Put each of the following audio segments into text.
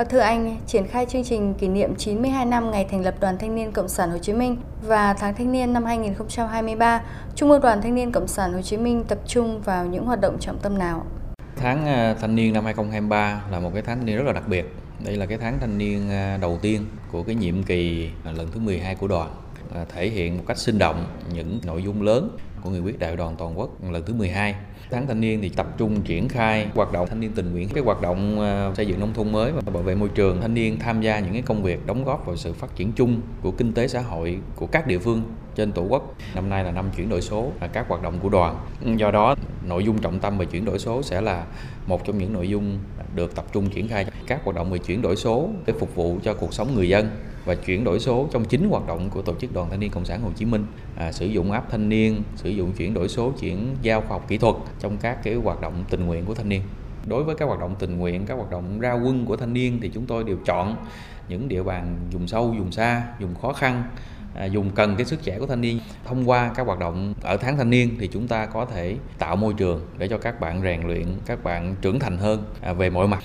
Ờ, thưa anh, triển khai chương trình kỷ niệm 92 năm ngày thành lập Đoàn Thanh niên Cộng sản Hồ Chí Minh và tháng thanh niên năm 2023, Trung ương Đoàn Thanh niên Cộng sản Hồ Chí Minh tập trung vào những hoạt động trọng tâm nào? Tháng ờ, thanh niên năm 2023 là một cái tháng thanh niên rất là đặc biệt. Đây là cái tháng thanh niên ờ, đầu tiên của cái nhiệm kỳ lần thứ 12 của đoàn thể hiện một cách sinh động những nội dung lớn của nghị quyết đại hội đoàn toàn quốc lần thứ 12. Tháng thanh niên thì tập trung triển khai hoạt động thanh niên tình nguyện, cái hoạt động ờ, xây dựng nông thôn mới và bảo vệ môi trường. Thanh niên tham gia những cái công việc đóng góp vào sự phát triển chung của kinh tế xã hội của các địa phương trên tổ quốc. Năm nay là năm chuyển đổi số, là các hoạt động của đoàn. Do đó, nội dung trọng tâm về chuyển đổi số sẽ là một trong những nội dung được tập trung triển khai các hoạt động về chuyển đổi số để phục vụ cho cuộc sống người dân và chuyển đổi số trong chính hoạt động của tổ chức đoàn thanh niên cộng sản Hồ Chí Minh à, sử dụng app thanh niên sử dụng chuyển đổi số chuyển giao khoa học kỹ thuật trong các cái hoạt động tình nguyện của thanh niên. Đối với các hoạt động tình nguyện các hoạt động ra quân của thanh niên thì chúng tôi đều chọn những địa bàn vùng sâu vùng xa vùng khó khăn à, dùng cần cái sức trẻ của thanh niên. Thông qua các hoạt động ở tháng thanh niên thì chúng ta có thể tạo môi trường để cho các bạn rèn luyện các bạn trưởng thành hơn à, về mọi mặt.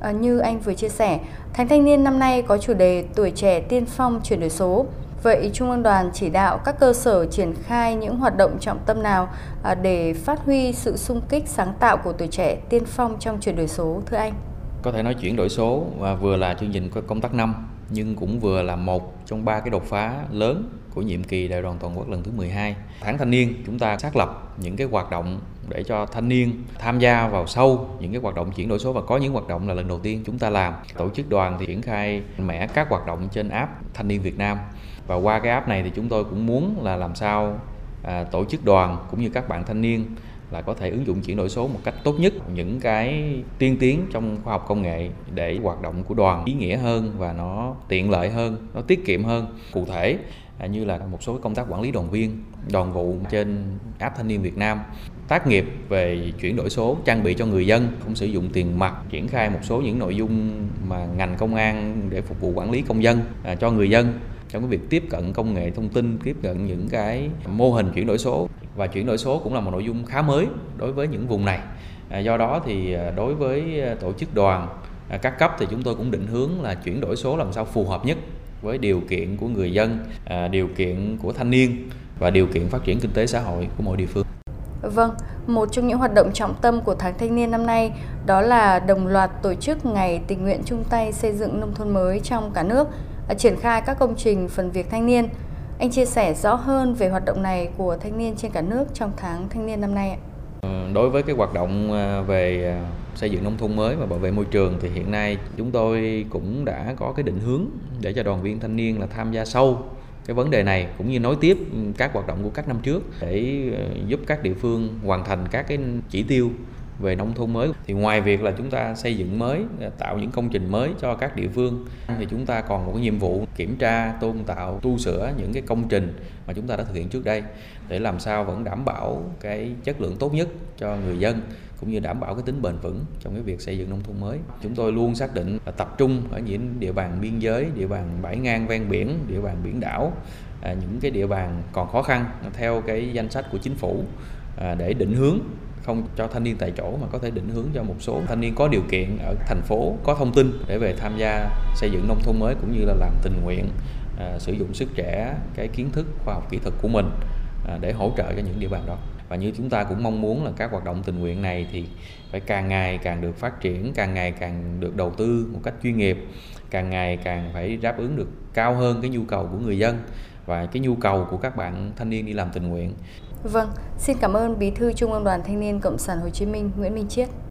À, như anh vừa chia sẻ, Tháng Thanh niên năm nay có chủ đề tuổi trẻ tiên phong chuyển đổi số. Vậy Trung ương đoàn chỉ đạo các cơ sở triển khai những hoạt động trọng tâm nào à, để phát huy sự sung kích sáng tạo của tuổi trẻ, tiên phong trong chuyển đổi số, thưa anh? Có thể nói chuyển đổi số và vừa là chương trình công tác năm, nhưng cũng vừa là một trong ba cái đột phá lớn của nhiệm kỳ đại đoàn toàn quốc lần thứ 12. Tháng thanh niên, chúng ta xác lập những cái hoạt động để cho thanh niên tham gia vào sâu những cái hoạt động chuyển đổi số và có những hoạt động là lần đầu tiên chúng ta làm. Tổ chức đoàn thì triển khai mẽ các hoạt động trên app Thanh niên Việt Nam và qua cái app này thì chúng tôi cũng muốn là làm sao à, tổ chức đoàn cũng như các bạn thanh niên là có thể ứng dụng chuyển đổi số một cách tốt nhất những cái tiên tiến trong khoa học công nghệ để hoạt động của đoàn ý nghĩa hơn và nó tiện lợi hơn nó tiết kiệm hơn. Cụ thể à, như là một số công tác quản lý đoàn viên đoàn vụ trên app thanh niên Việt Nam tác nghiệp về chuyển đổi số trang bị cho người dân không sử dụng tiền mặt triển khai một số những nội dung mà ngành công an để phục vụ quản lý công dân à, cho người dân trong cái việc tiếp cận công nghệ thông tin tiếp cận những cái mô hình chuyển đổi số. Và chuyển đổi số cũng là một nội dung khá mới đối với những vùng này. À, do đó thì à, đối với à, tổ chức đoàn các cấp thì chúng tôi cũng định hướng là chuyển đổi số làm sao phù hợp nhất với điều kiện của người dân điều kiện của thanh niên và điều kiện phát triển kinh tế xã hội của mỗi địa phương. Vâng, một trong những hoạt động trọng tâm của tháng thanh niên năm nay đó là đồng loạt tổ chức ngày tình nguyện chung tay xây dựng nông thôn mới trong cả nước, À, triển khai các công trình phần việc thanh niên. Anh chia sẻ rõ hơn về hoạt động này của thanh niên trên cả nước trong tháng thanh niên năm nay ạ. Ừ, đối với cái hoạt động à, về à, xây dựng nông thôn mới và bảo vệ môi trường thì hiện nay chúng tôi cũng đã có cái định hướng để cho đoàn viên thanh niên là tham gia sâu cái vấn đề này cũng như nối tiếp các hoạt động của các năm trước để giúp các địa phương hoàn thành các cái chỉ tiêu về nông thôn mới thì ngoài việc là chúng ta xây dựng mới à, tạo những công trình mới cho các địa phương thì chúng ta còn một cái nhiệm vụ kiểm tra tôn tạo tu sửa những cái công trình mà chúng ta đã thực hiện trước đây để làm sao vẫn đảm bảo cái chất lượng tốt nhất cho người dân cũng như đảm bảo cái tính bền vững trong cái việc xây dựng nông thôn mới. Chúng tôi luôn xác định là tập trung ở những địa bàn biên giới, địa bàn bãi ngang ven biển, địa bàn biển đảo, à, những cái địa bàn còn khó khăn theo cái danh sách của chính phủ à, để định hướng không cho thanh niên tại chỗ mà có thể định hướng cho một số thanh niên có điều kiện ở thành phố có thông tin để về tham gia xây dựng nông thôn mới cũng như là làm tình nguyện à, sử dụng sức trẻ cái kiến thức khoa học kỹ thuật của mình à, để hỗ trợ cho những địa bàn đó. Và như chúng ta cũng mong muốn là các hoạt động tình nguyện này thì phải càng ngày càng được phát triển càng ngày càng được đầu tư một cách chuyên nghiệp càng ngày càng phải đáp ứng được cao hơn cái nhu cầu của người dân và cái nhu cầu của các bạn thanh niên đi làm tình nguyện. Vâng, xin cảm ơn Bí thư Trung ương Đoàn Thanh niên Cộng sản Hồ Chí Minh Nguyễn Minh Chiết.